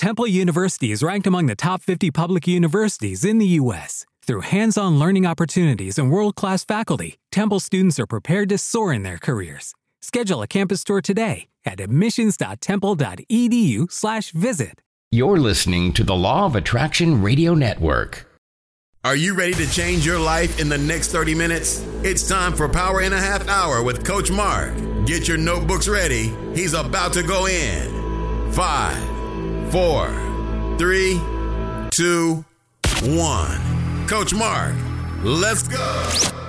Temple University is ranked among the top 50 public universities in the U.S. Through hands on learning opportunities and world class faculty, Temple students are prepared to soar in their careers. Schedule a campus tour today at admissions.temple.edu/slash visit. You're listening to the Law of Attraction Radio Network. Are you ready to change your life in the next 30 minutes? It's time for Power in a Half Hour with Coach Mark. Get your notebooks ready. He's about to go in. Five, four, three, two, one. Coach Mark, let's go.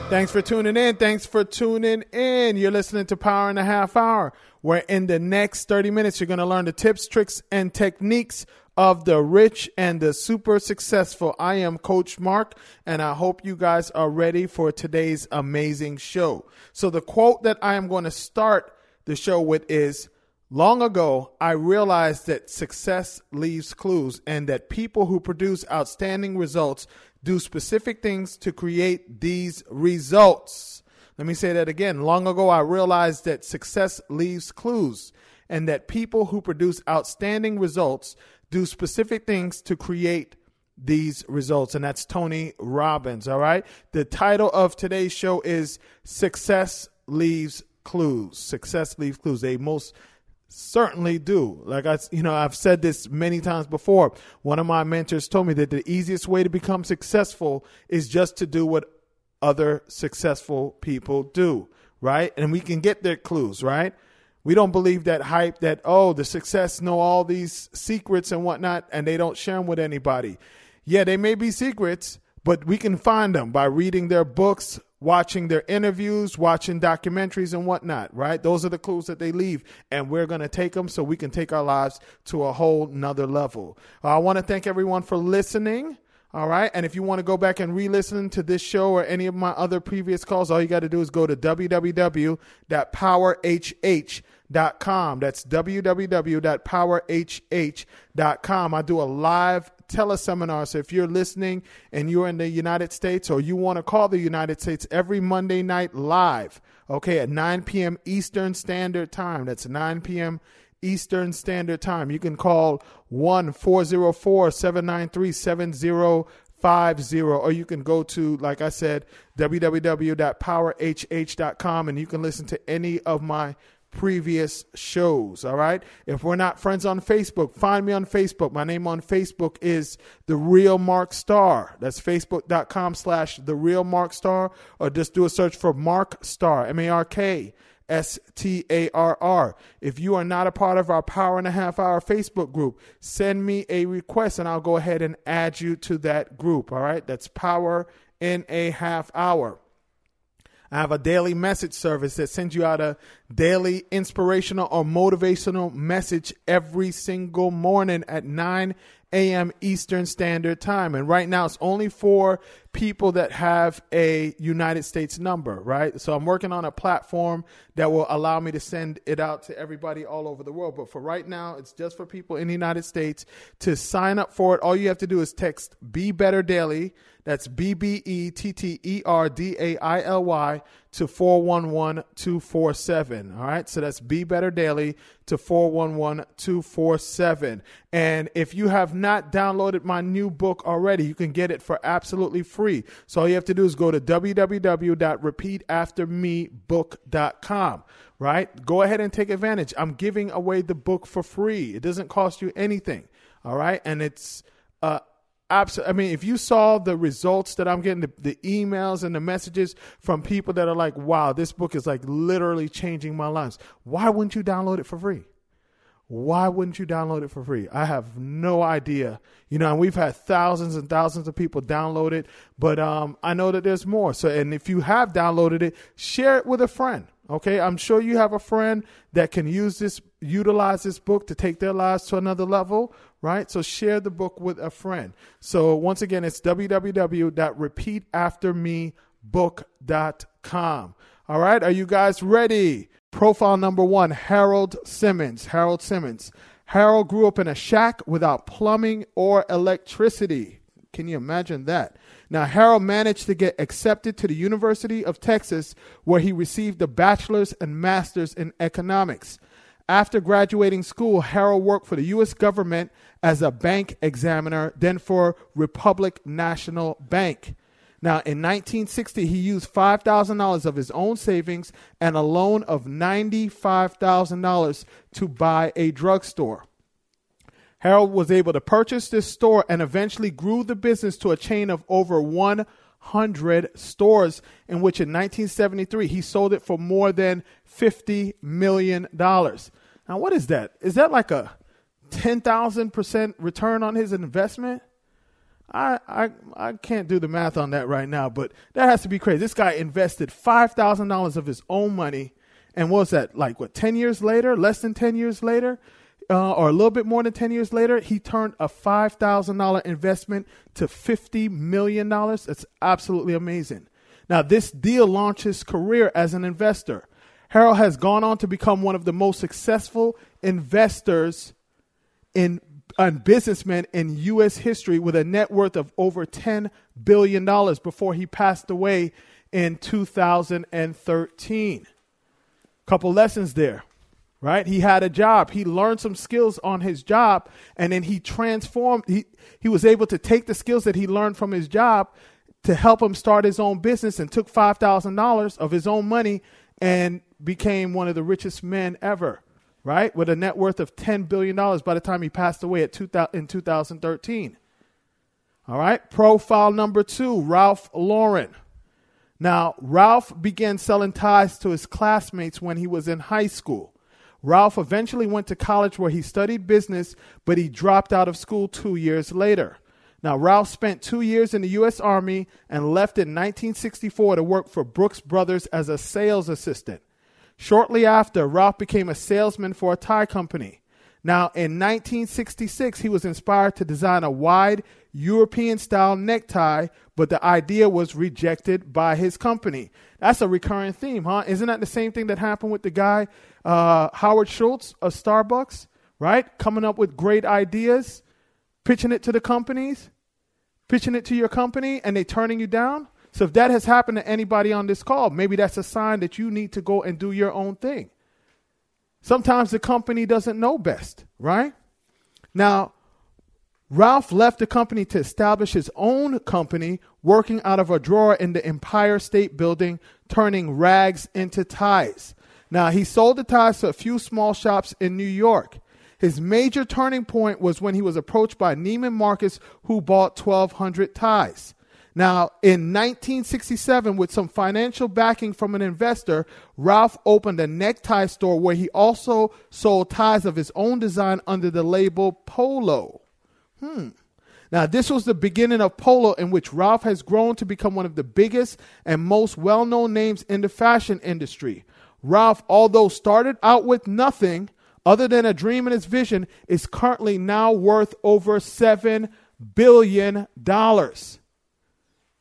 Thanks for tuning in. Thanks for tuning in. You're listening to Power in a Half Hour, where in the next 30 minutes, you're going to learn the tips, tricks, and techniques of the rich and the super successful. I am Coach Mark, and I hope you guys are ready for today's amazing show. So, the quote that I am going to start the show with is Long ago, I realized that success leaves clues and that people who produce outstanding results do specific things to create these results. Let me say that again. Long ago, I realized that success leaves clues and that people who produce outstanding results do specific things to create these results. And that's Tony Robbins. All right. The title of today's show is Success Leaves Clues. Success Leaves Clues. They most certainly do. Like I, you know, I've said this many times before. One of my mentors told me that the easiest way to become successful is just to do what other successful people do, right? And we can get their clues, right? We don't believe that hype that, oh, the success know all these secrets and whatnot, and they don't share them with anybody. Yeah, they may be secrets, but we can find them by reading their books, watching their interviews, watching documentaries and whatnot, right? Those are the clues that they leave. And we're going to take them so we can take our lives to a whole nother level. I want to thank everyone for listening. All right. And if you want to go back and re listen to this show or any of my other previous calls, all you got to do is go to www.powerhh.com. That's www.powerhh.com. I do a live teleseminar. So if you're listening and you're in the United States or you want to call the United States every Monday night live, okay, at 9 p.m. Eastern Standard Time. That's 9 p.m. Eastern Standard Time. You can call 1 404 793 7050, or you can go to, like I said, www.powerhh.com and you can listen to any of my previous shows. All right. If we're not friends on Facebook, find me on Facebook. My name on Facebook is The Real Mark Starr. That's facebook.com slash The Real Mark Starr, or just do a search for Mark Starr, M A R K S T A R R. If you are not a part of our Power and a Half Hour Facebook group, send me a request and I'll go ahead and add you to that group. All right. That's Power in a Half Hour. I have a daily message service that sends you out a daily inspirational or motivational message every single morning at 9 a.m. Eastern Standard Time. And right now, it's only for people that have a United States number, right? So I'm working on a platform that will allow me to send it out to everybody all over the world. But for right now, it's just for people in the United States. To sign up for it, all you have to do is text Be Better Daily. That's B B E T T E R D A I L Y to 411 247. All right. So that's Be Better Daily to 411 247. And if you have not downloaded my new book already, you can get it for absolutely free. So all you have to do is go to www.repeataftermebook.com. Right? Go ahead and take advantage. I'm giving away the book for free. It doesn't cost you anything. All right. And it's, uh. I mean, if you saw the results that I'm getting, the, the, emails and the messages from people that are like, wow, this book is like literally changing my lives. Why wouldn't you download it for free? Why wouldn't you download it for free? I have no idea. You know, and we've had thousands and thousands of people download it, but um, I know that there's more. So, and if you have downloaded it, share it with a friend. Okay, I'm sure you have a friend that can use this, utilize this book to take their lives to another level, right? So share the book with a friend. So once again, it's www.repeataftermebook.com. All right, are you guys ready? Profile number one Harold Simmons. Harold Simmons. Harold grew up in a shack without plumbing or electricity. Can you imagine that? Now, Harold managed to get accepted to the University of Texas, where he received a bachelor's and master's in economics. After graduating school, Harold worked for the U.S. government as a bank examiner, then for Republic National Bank. Now, in 1960, he used $5,000 of his own savings and a loan of $95,000 to buy a drugstore. Harold was able to purchase this store and eventually grew the business to a chain of over 100 stores, in which in 1973 he sold it for more than $50 million. Now, what is that? Is that like a 10,000% return on his investment? I, I I can't do the math on that right now, but that has to be crazy. This guy invested five thousand dollars of his own money, and what was that like? What ten years later? Less than ten years later, uh, or a little bit more than ten years later, he turned a five thousand dollar investment to fifty million dollars. That's absolutely amazing. Now, this deal launched his career as an investor. Harold has gone on to become one of the most successful investors in a businessman in U.S. history with a net worth of over $10 billion before he passed away in 2013. Couple lessons there, right? He had a job. He learned some skills on his job, and then he transformed. He, he was able to take the skills that he learned from his job to help him start his own business and took $5,000 of his own money and became one of the richest men ever right? With a net worth of $10 billion by the time he passed away at 2000, in 2013. All right, profile number two Ralph Lauren. Now, Ralph began selling ties to his classmates when he was in high school. Ralph eventually went to college where he studied business, but he dropped out of school two years later. Now, Ralph spent two years in the U.S. Army and left in 1964 to work for Brooks Brothers as a sales assistant. Shortly after, Ralph became a salesman for a tie company. Now, in 1966, he was inspired to design a wide European style necktie, but the idea was rejected by his company. That's a recurring theme, huh? Isn't that the same thing that happened with the guy, uh, Howard Schultz of Starbucks, right? Coming up with great ideas, pitching it to the companies, pitching it to your company, and they turning you down? So if that has happened to anybody on this call, maybe that's a sign that you need to go and do your own thing. Sometimes the company doesn't know best, right? Now, Ralph left the company to establish his own company, working out of a drawer in the Empire State Building, turning rags into ties. Now, he sold the ties to a few small shops in New York. His major turning point was when he was approached by Neiman Marcus, who bought 1,200 ties. Now, in 1967, with some financial backing from an investor, Ralph opened a necktie store where he also sold ties of his own design under the label Polo. Hmm. Now, this was the beginning of Polo, in which Ralph has grown to become one of the biggest and most well known names in the fashion industry. Ralph, although started out with nothing other than a dream and his vision, is currently now worth over $7 billion.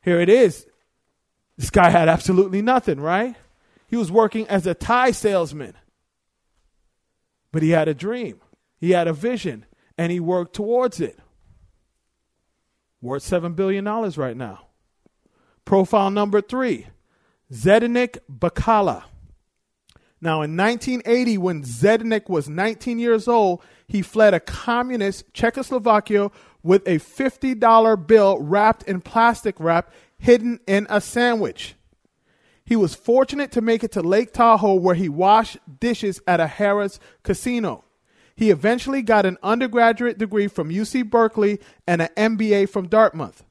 Here it is. This guy had absolutely nothing, right? He was working as a tie salesman. But he had a dream, he had a vision, and he worked towards it. Worth $7 billion right now. Profile number three Zdenek Bakala. Now, in 1980, when Zdenek was 19 years old, he fled a communist Czechoslovakia with a $50 bill wrapped in plastic wrap hidden in a sandwich. He was fortunate to make it to Lake Tahoe where he washed dishes at a Harrah's casino. He eventually got an undergraduate degree from UC Berkeley and an MBA from Dartmouth.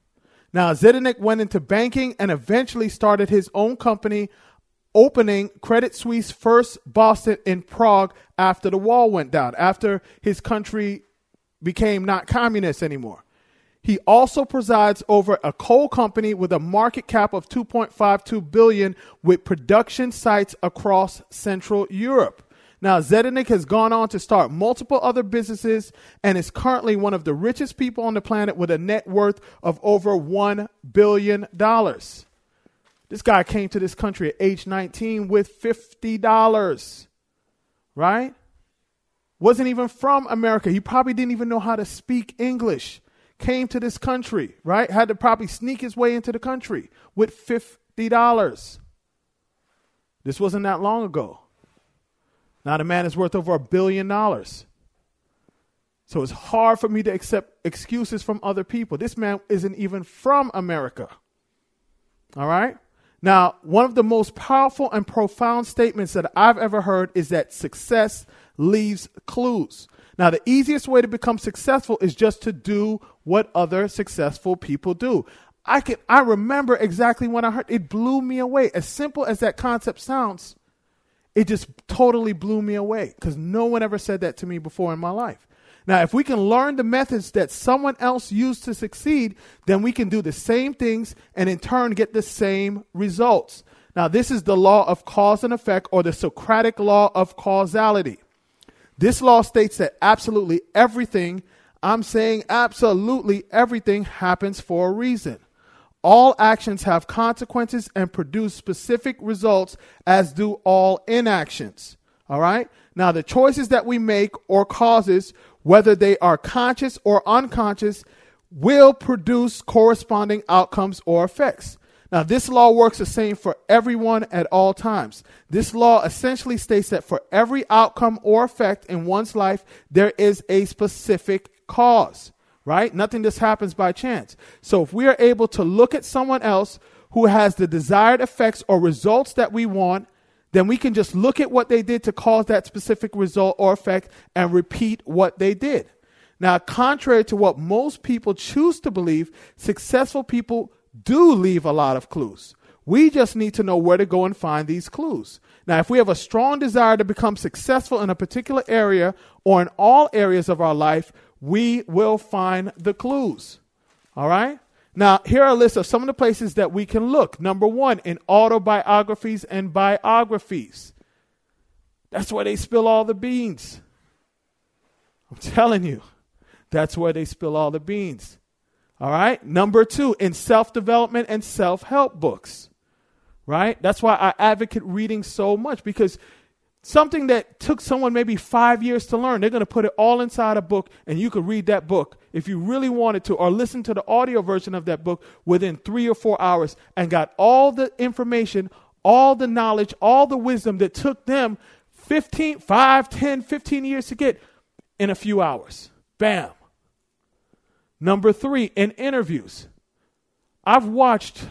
Now, Zdenek went into banking and eventually started his own company, opening Credit Suisse First Boston in Prague after the wall went down, after his country became not communist anymore. He also presides over a coal company with a market cap of 2.52 billion with production sites across Central Europe. Now, Zdenek has gone on to start multiple other businesses and is currently one of the richest people on the planet with a net worth of over $1 billion. This guy came to this country at age 19 with $50, right? Wasn't even from America. He probably didn't even know how to speak English. Came to this country, right? Had to probably sneak his way into the country with $50. This wasn't that long ago. Now the man is worth over a billion dollars. So it's hard for me to accept excuses from other people. This man isn't even from America. All right? Now, one of the most powerful and profound statements that I've ever heard is that success leaves clues. Now, the easiest way to become successful is just to do what other successful people do. I can I remember exactly when I heard it blew me away. As simple as that concept sounds, it just totally blew me away because no one ever said that to me before in my life. Now, if we can learn the methods that someone else used to succeed, then we can do the same things and in turn get the same results. Now, this is the law of cause and effect or the Socratic law of causality. This law states that absolutely everything, I'm saying absolutely everything, happens for a reason. All actions have consequences and produce specific results, as do all inactions. All right? Now, the choices that we make or causes, whether they are conscious or unconscious, will produce corresponding outcomes or effects. Now, this law works the same for everyone at all times. This law essentially states that for every outcome or effect in one's life, there is a specific cause right? Nothing just happens by chance. So if we are able to look at someone else who has the desired effects or results that we want, then we can just look at what they did to cause that specific result or effect and repeat what they did. Now, contrary to what most people choose to believe, successful people do leave a lot of clues. We just need to know where to go and find these clues. Now, if we have a strong desire to become successful in a particular area or in all areas of our life, we will find the clues. All right? Now, here are a list of some of the places that we can look. Number one, in autobiographies and biographies. That's where they spill all the beans. I'm telling you, that's where they spill all the beans. All right? Number two, in self development and self help books. Right? That's why I advocate reading so much because something that took someone maybe five years to learn. They're going to put it all inside a book, and you could read that book if you really wanted to, or listen to the audio version of that book within three or four hours and got all the information, all the knowledge, all the wisdom that took them 15, 5, 10, 15 years to get in a few hours. Bam. Number three, in interviews. I've watched,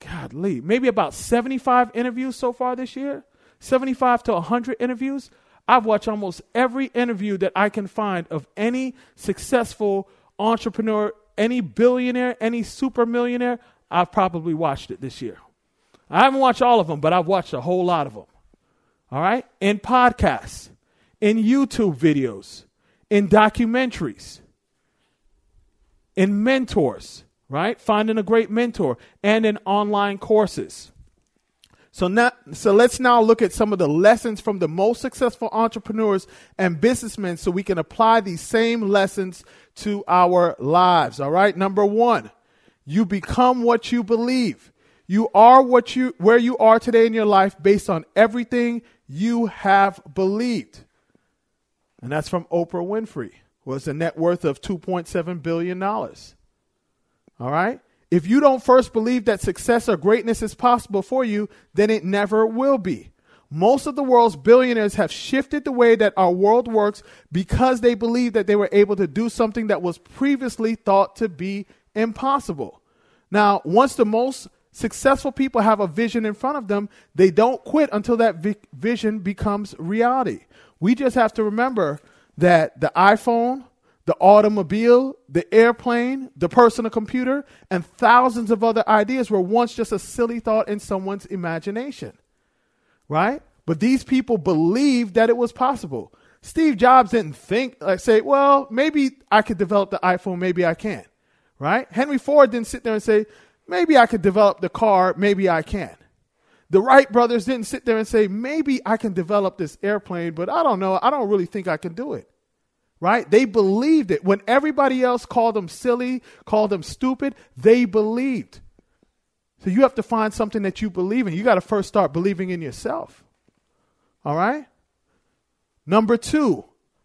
God, Lee, maybe about 75 interviews so far this year. 75 to 100 interviews. I've watched almost every interview that I can find of any successful entrepreneur, any billionaire, any super millionaire. I've probably watched it this year. I haven't watched all of them, but I've watched a whole lot of them. All right? In podcasts, in YouTube videos, in documentaries, in mentors, right? Finding a great mentor, and in online courses. So now, so let's now look at some of the lessons from the most successful entrepreneurs and businessmen so we can apply these same lessons to our lives. All right. Number one, you become what you believe. You are what you, where you are today in your life based on everything you have believed. And that's from Oprah Winfrey, who has a net worth of $2.7 billion. All right. If you don't first believe that success or greatness is possible for you, then it never will be. Most of the world's billionaires have shifted the way that our world works because they believe that they were able to do something that was previously thought to be impossible. Now, once the most successful people have a vision in front of them, they don't quit until that vi- vision becomes reality. We just have to remember that the iPhone, the automobile, the airplane, the personal computer, and thousands of other ideas were once just a silly thought in someone's imagination. Right? But these people believed that it was possible. Steve Jobs didn't think, like, say, well, maybe I could develop the iPhone, maybe I can. Right? Henry Ford didn't sit there and say, maybe I could develop the car, maybe I can. The Wright brothers didn't sit there and say, maybe I can develop this airplane, but I don't know. I don't really think I can do it right? They believed it. When everybody else called them silly, called them stupid, they believed. So you have to find something that you believe in. You got to first start believing in yourself. All right? Number two,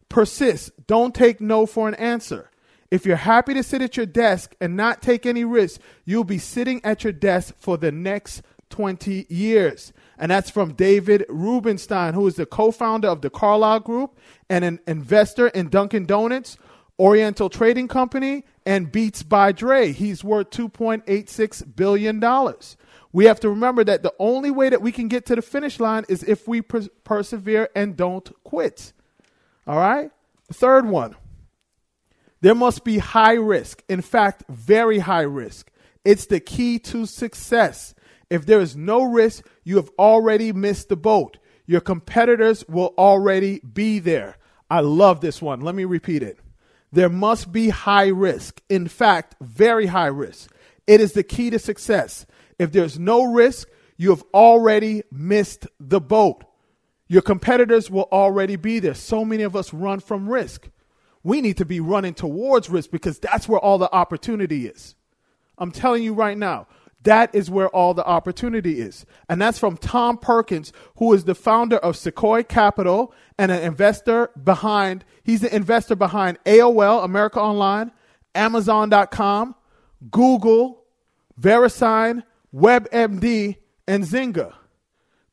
persist. Don't take no for an answer. If you're happy to sit at your desk and not take any risks, you'll be sitting at your desk for the next 20 years. And that's from David Rubenstein, who is the co founder of the Carlyle Group and an investor in Dunkin' Donuts, Oriental Trading Company, and Beats by Dre. He's worth $2.86 billion. We have to remember that the only way that we can get to the finish line is if we per- persevere and don't quit. All right? The third one there must be high risk. In fact, very high risk. It's the key to success. If there is no risk, you have already missed the boat. Your competitors will already be there. I love this one. Let me repeat it. There must be high risk. In fact, very high risk. It is the key to success. If there's no risk, you have already missed the boat. Your competitors will already be there. So many of us run from risk. We need to be running towards risk because that's where all the opportunity is. I'm telling you right now, that is where all the opportunity is. And that's from Tom Perkins, who is the founder of Sequoia Capital and an investor behind, he's the investor behind AOL, America Online, Amazon.com, Google, VeriSign, WebMD, and Zynga.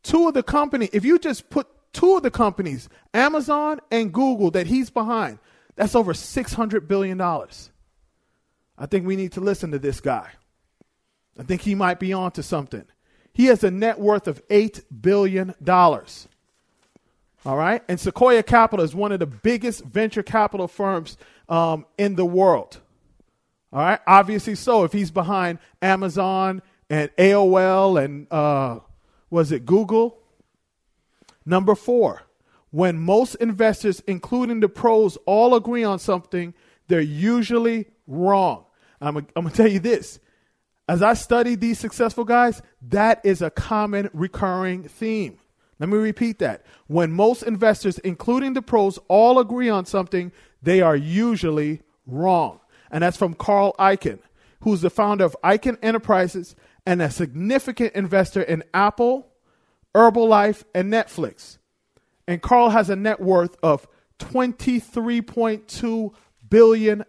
Two of the company, if you just put two of the companies, Amazon and Google, that he's behind, that's over $600 billion. I think we need to listen to this guy. I think he might be onto something. He has a net worth of $8 billion. All right? And Sequoia Capital is one of the biggest venture capital firms um, in the world. All right? Obviously, so if he's behind Amazon and AOL and uh, was it Google? Number four, when most investors, including the pros, all agree on something, they're usually wrong. I'm, I'm going to tell you this. As I study these successful guys, that is a common recurring theme. Let me repeat that. When most investors, including the pros, all agree on something, they are usually wrong. And that's from Carl Icahn, who's the founder of Icahn Enterprises and a significant investor in Apple, Herbalife, and Netflix. And Carl has a net worth of $23.2 billion.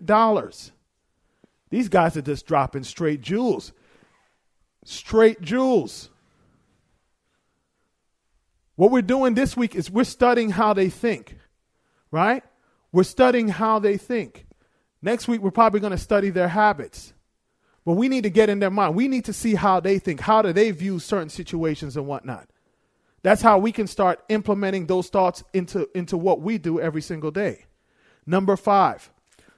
These guys are just dropping straight jewels. Straight jewels. What we're doing this week is we're studying how they think, right? We're studying how they think. Next week, we're probably going to study their habits. But we need to get in their mind. We need to see how they think. How do they view certain situations and whatnot? That's how we can start implementing those thoughts into, into what we do every single day. Number five,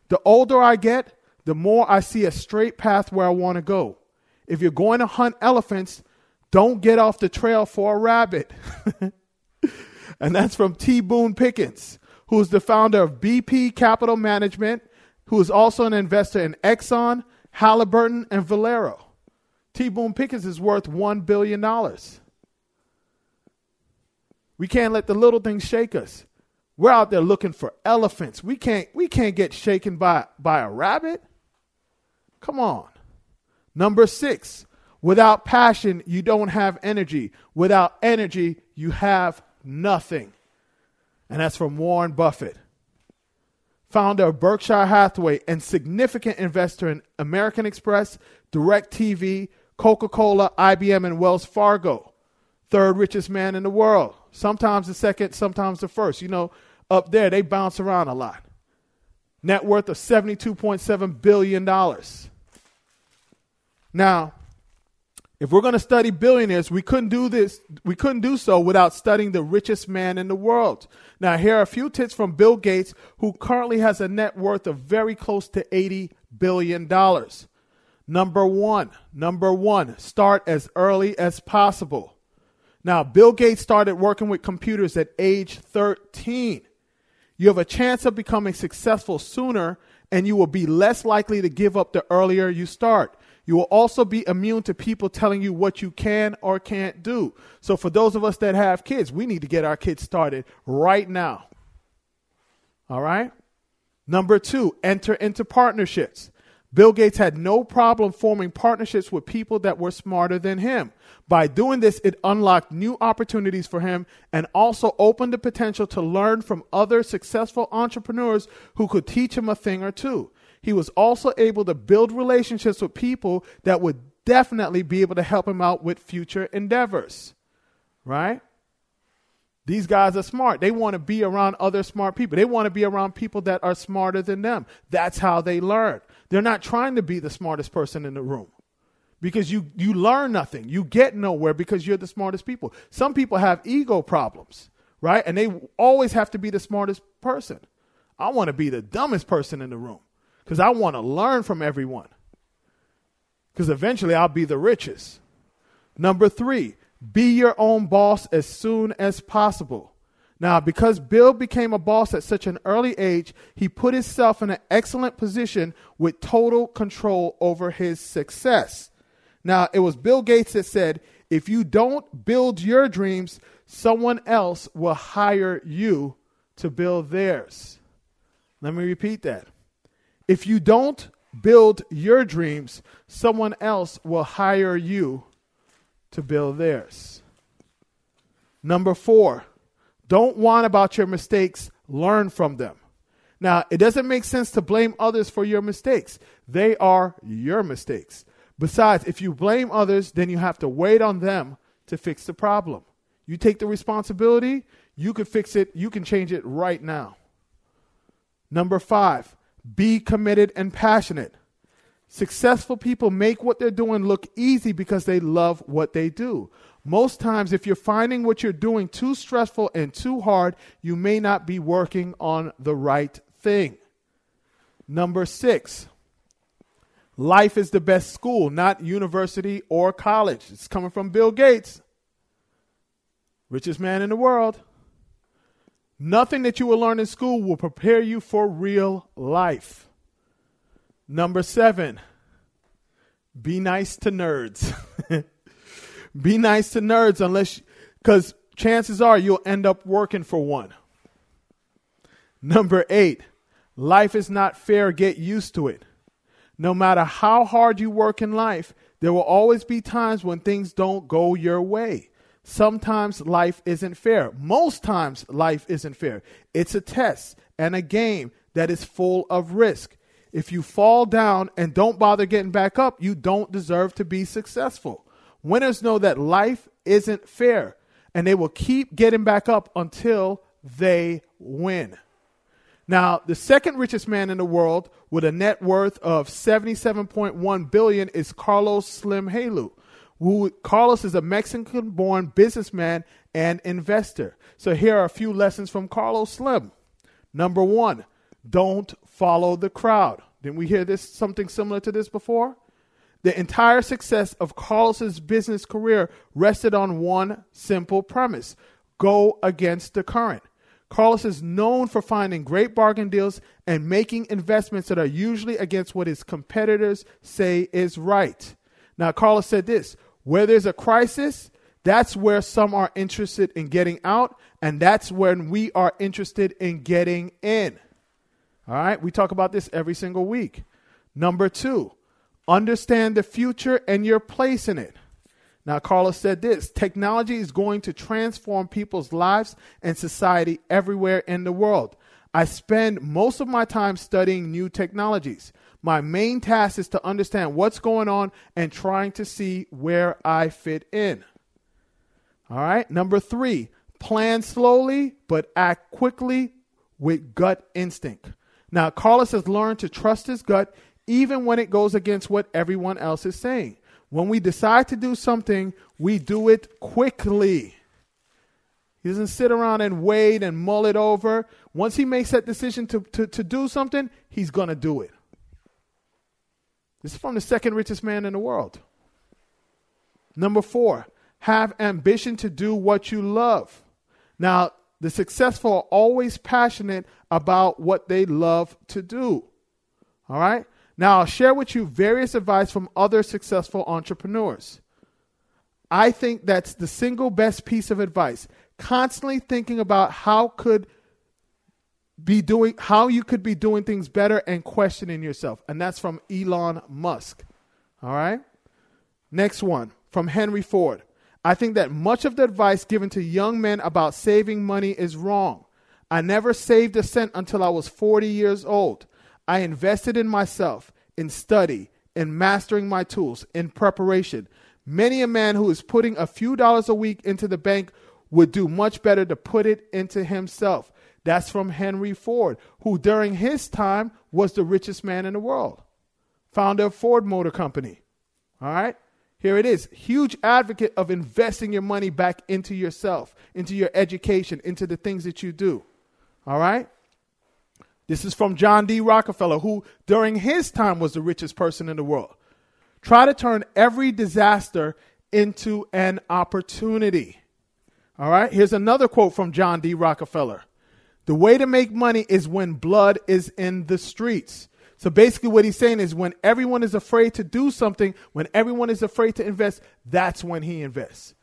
the older I get, the more I see a straight path where I want to go. If you're going to hunt elephants, don't get off the trail for a rabbit. and that's from T. Boone Pickens, who's the founder of BP Capital Management, who is also an investor in Exxon, Halliburton, and Valero. T. Boone Pickens is worth $1 billion. We can't let the little things shake us. We're out there looking for elephants. We can't we can't get shaken by by a rabbit. Come on. Number 6. Without passion, you don't have energy. Without energy, you have nothing. And that's from Warren Buffett, founder of Berkshire Hathaway and significant investor in American Express, DirecTV, Coca Cola, IBM, and Wells Fargo. Third richest man in the world. Sometimes the second, sometimes the first. You know, up there, they bounce around a lot. Net worth of $72.7 billion. Now, if we're going to study billionaires, we couldn't do this. We couldn't do so without studying the richest man in the world. Now, here are a few tips from Bill Gates, who currently has a net worth of very close to $80 billion. Number one, number one, start as early as possible. Now, Bill Gates started working with computers at age 13. You have a chance of becoming successful sooner, and you will be less likely to give up the earlier you start. You will also be immune to people telling you what you can or can't do. So, for those of us that have kids, we need to get our kids started right now. All right? Number two, enter into partnerships. Bill Gates had no problem forming partnerships with people that were smarter than him. By doing this, it unlocked new opportunities for him and also opened the potential to learn from other successful entrepreneurs who could teach him a thing or two. He was also able to build relationships with people that would definitely be able to help him out with future endeavors. right? These guys are smart. They want to be around other smart people. They want to be around people that are smarter than them. That's how they learn. They're not trying to be the smartest person in the room because you you learn nothing. You get nowhere because you're the smartest people. Some people have ego problems, right? And they always have to be the smartest person. I want to be the dumbest person in the room because I want to learn from everyone. Because eventually I'll be the richest. Number three, be your own boss as soon as possible. Now, because Bill became a boss at such an early age, he put himself in an excellent position with total control over his success. Now, it was Bill Gates that said, if you don't build your dreams, someone else will hire you to build theirs. Let me repeat that. If you don't build your dreams, someone else will hire you to build theirs. Number four, don't whine about your mistakes, learn from them. Now, it doesn't make sense to blame others for your mistakes, they are your mistakes. Besides, if you blame others, then you have to wait on them to fix the problem. You take the responsibility, you can fix it, you can change it right now. Number five, be committed and passionate. Successful people make what they're doing look easy because they love what they do. Most times, if you're finding what you're doing too stressful and too hard, you may not be working on the right thing. Number six, life is the best school, not university or college. It's coming from Bill Gates, richest man in the world. Nothing that you will learn in school will prepare you for real life. Number seven, be nice to nerds. be nice to nerds unless, because chances are you'll end up working for one. Number eight, life is not fair. Get used to it. No matter how hard you work in life, there will always be times when things don't go your way. Sometimes life isn't fair. Most times life isn't fair. It's a test and a game that is full of risk. If you fall down and don't bother getting back up, you don't deserve to be successful. Winners know that life isn't fair and they will keep getting back up until they win. Now, the second richest man in the world with a net worth of 77.1 billion is Carlos Slim Helú. Who Carlos is a Mexican-born businessman and investor. So here are a few lessons from Carlos Slim. Number 1, don't follow the crowd. Didn't we hear this something similar to this before? The entire success of Carlos's business career rested on one simple premise go against the current. Carlos is known for finding great bargain deals and making investments that are usually against what his competitors say is right. Now, Carlos said this where there's a crisis, that's where some are interested in getting out, and that's when we are interested in getting in. All right, we talk about this every single week. Number two, understand the future and your place in it. Now, Carlos said this technology is going to transform people's lives and society everywhere in the world. I spend most of my time studying new technologies. My main task is to understand what's going on and trying to see where I fit in. All right, number three, plan slowly but act quickly with gut instinct. Now, Carlos has learned to trust his gut even when it goes against what everyone else is saying. When we decide to do something, we do it quickly. He doesn't sit around and wait and mull it over. Once he makes that decision to, to, to do something, he's going to do it. This is from the second richest man in the world. Number four, have ambition to do what you love. Now, the successful are always passionate about what they love to do. All right? Now, I'll share with you various advice from other successful entrepreneurs. I think that's the single best piece of advice. Constantly thinking about how could be doing how you could be doing things better and questioning yourself. And that's from Elon Musk. All right? Next one from Henry Ford. I think that much of the advice given to young men about saving money is wrong. I never saved a cent until I was 40 years old. I invested in myself, in study, in mastering my tools, in preparation. Many a man who is putting a few dollars a week into the bank would do much better to put it into himself. That's from Henry Ford, who during his time was the richest man in the world, founder of Ford Motor Company. All right? Here it is. Huge advocate of investing your money back into yourself, into your education, into the things that you do. All right? This is from John D. Rockefeller, who during his time was the richest person in the world. Try to turn every disaster into an opportunity. All right? Here's another quote from John D. Rockefeller The way to make money is when blood is in the streets. So basically, what he's saying is when everyone is afraid to do something, when everyone is afraid to invest, that's when he invests.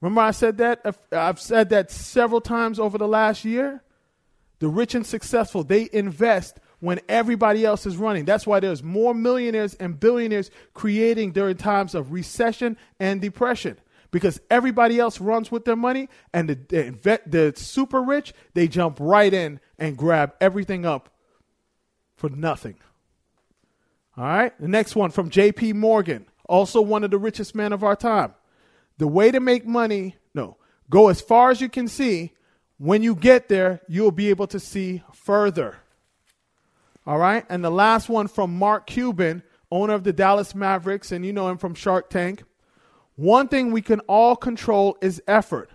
Remember, I said that? I've said that several times over the last year. The rich and successful, they invest when everybody else is running. That's why there's more millionaires and billionaires creating during times of recession and depression because everybody else runs with their money and the, the, the super rich, they jump right in and grab everything up for nothing. All right. The next one from J.P. Morgan, also one of the richest men of our time. The way to make money, no, go as far as you can see. When you get there, you'll be able to see further. All right. And the last one from Mark Cuban, owner of the Dallas Mavericks, and you know him from Shark Tank. One thing we can all control is effort.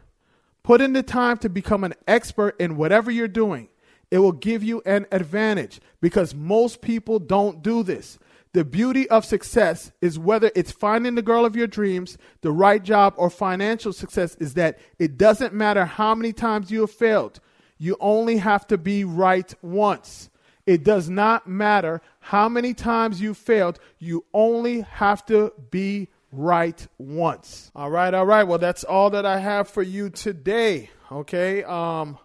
Put in the time to become an expert in whatever you're doing. It will give you an advantage because most people don't do this. The beauty of success is whether it's finding the girl of your dreams, the right job, or financial success, is that it doesn't matter how many times you have failed. You only have to be right once. It does not matter how many times you failed. You only have to be right once. All right, all right. Well, that's all that I have for you today. Okay. Um,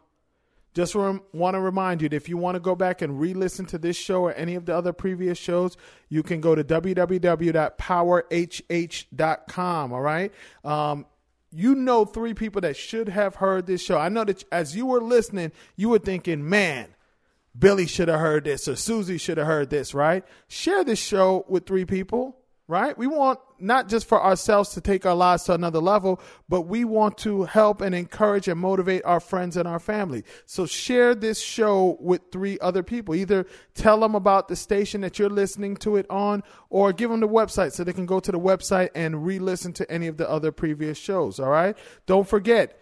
just rem- want to remind you that if you want to go back and re listen to this show or any of the other previous shows, you can go to www.powerhh.com. All right. Um, you know three people that should have heard this show. I know that as you were listening, you were thinking, man, Billy should have heard this or Susie should have heard this, right? Share this show with three people right? We want not just for ourselves to take our lives to another level, but we want to help and encourage and motivate our friends and our family. So share this show with three other people. Either tell them about the station that you're listening to it on or give them the website so they can go to the website and re-listen to any of the other previous shows. All right. Don't forget,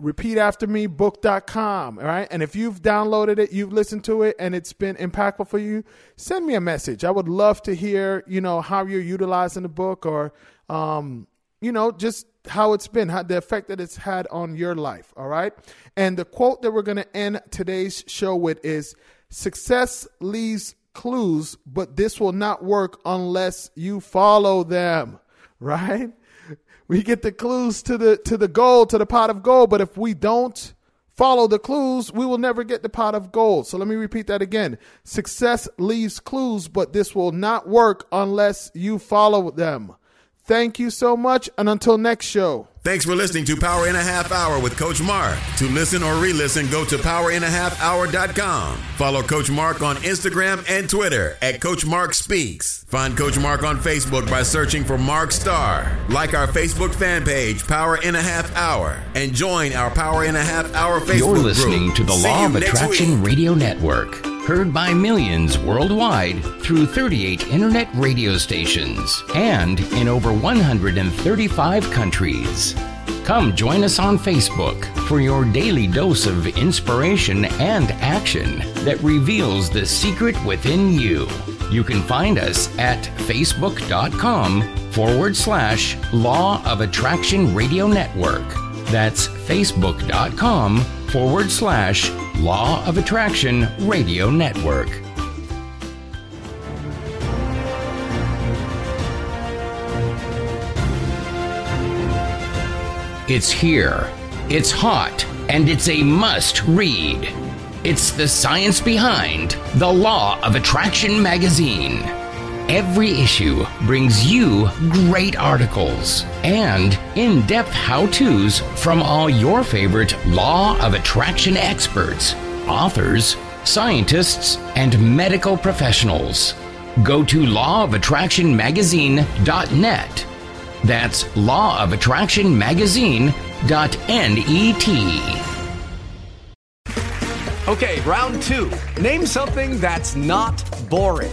repeat after me book.com all right? And if you've downloaded it you've listened to it and it's been impactful for you send me a message. I would love to hear you know how you're utilizing the book or um, you know just how it's been how the effect that it's had on your life all right? And the quote that we're going to end today's show with is success leaves clues but this will not work unless you follow them right we get the clues to the to the gold, to the pot of gold, but if we don't follow the clues, we will never get the pot of gold. So let me repeat that again. Success leaves clues, but this will not work unless you follow them. Thank you so much, and until next show. Thanks for listening to Power in a Half Hour with Coach Mark. To listen or re listen, go to powerinahalfhour.com. Follow Coach Mark on Instagram and Twitter at Coach Mark Speaks. Find Coach Mark on Facebook by searching for Mark Starr. Like our Facebook fan page, Power in a Half Hour, and join our Power in a Half Hour Facebook group. You're listening group. to the See Law of Attraction week. Radio Network, heard by millions worldwide through 38 internet radio stations and in over 135 countries. Come join us on Facebook for your daily dose of inspiration and action that reveals the secret within you. You can find us at facebook.com forward slash Law of Attraction Radio Network. That's facebook.com forward slash Law of Attraction Radio Network. It's here. It's hot, and it's a must read. It's the science behind The Law of Attraction magazine. Every issue brings you great articles and in depth how to's from all your favorite Law of Attraction experts, authors, scientists, and medical professionals. Go to lawofattractionmagazine.net That's lawofattractionmagazine.net. Okay, round two. Name something that's not boring.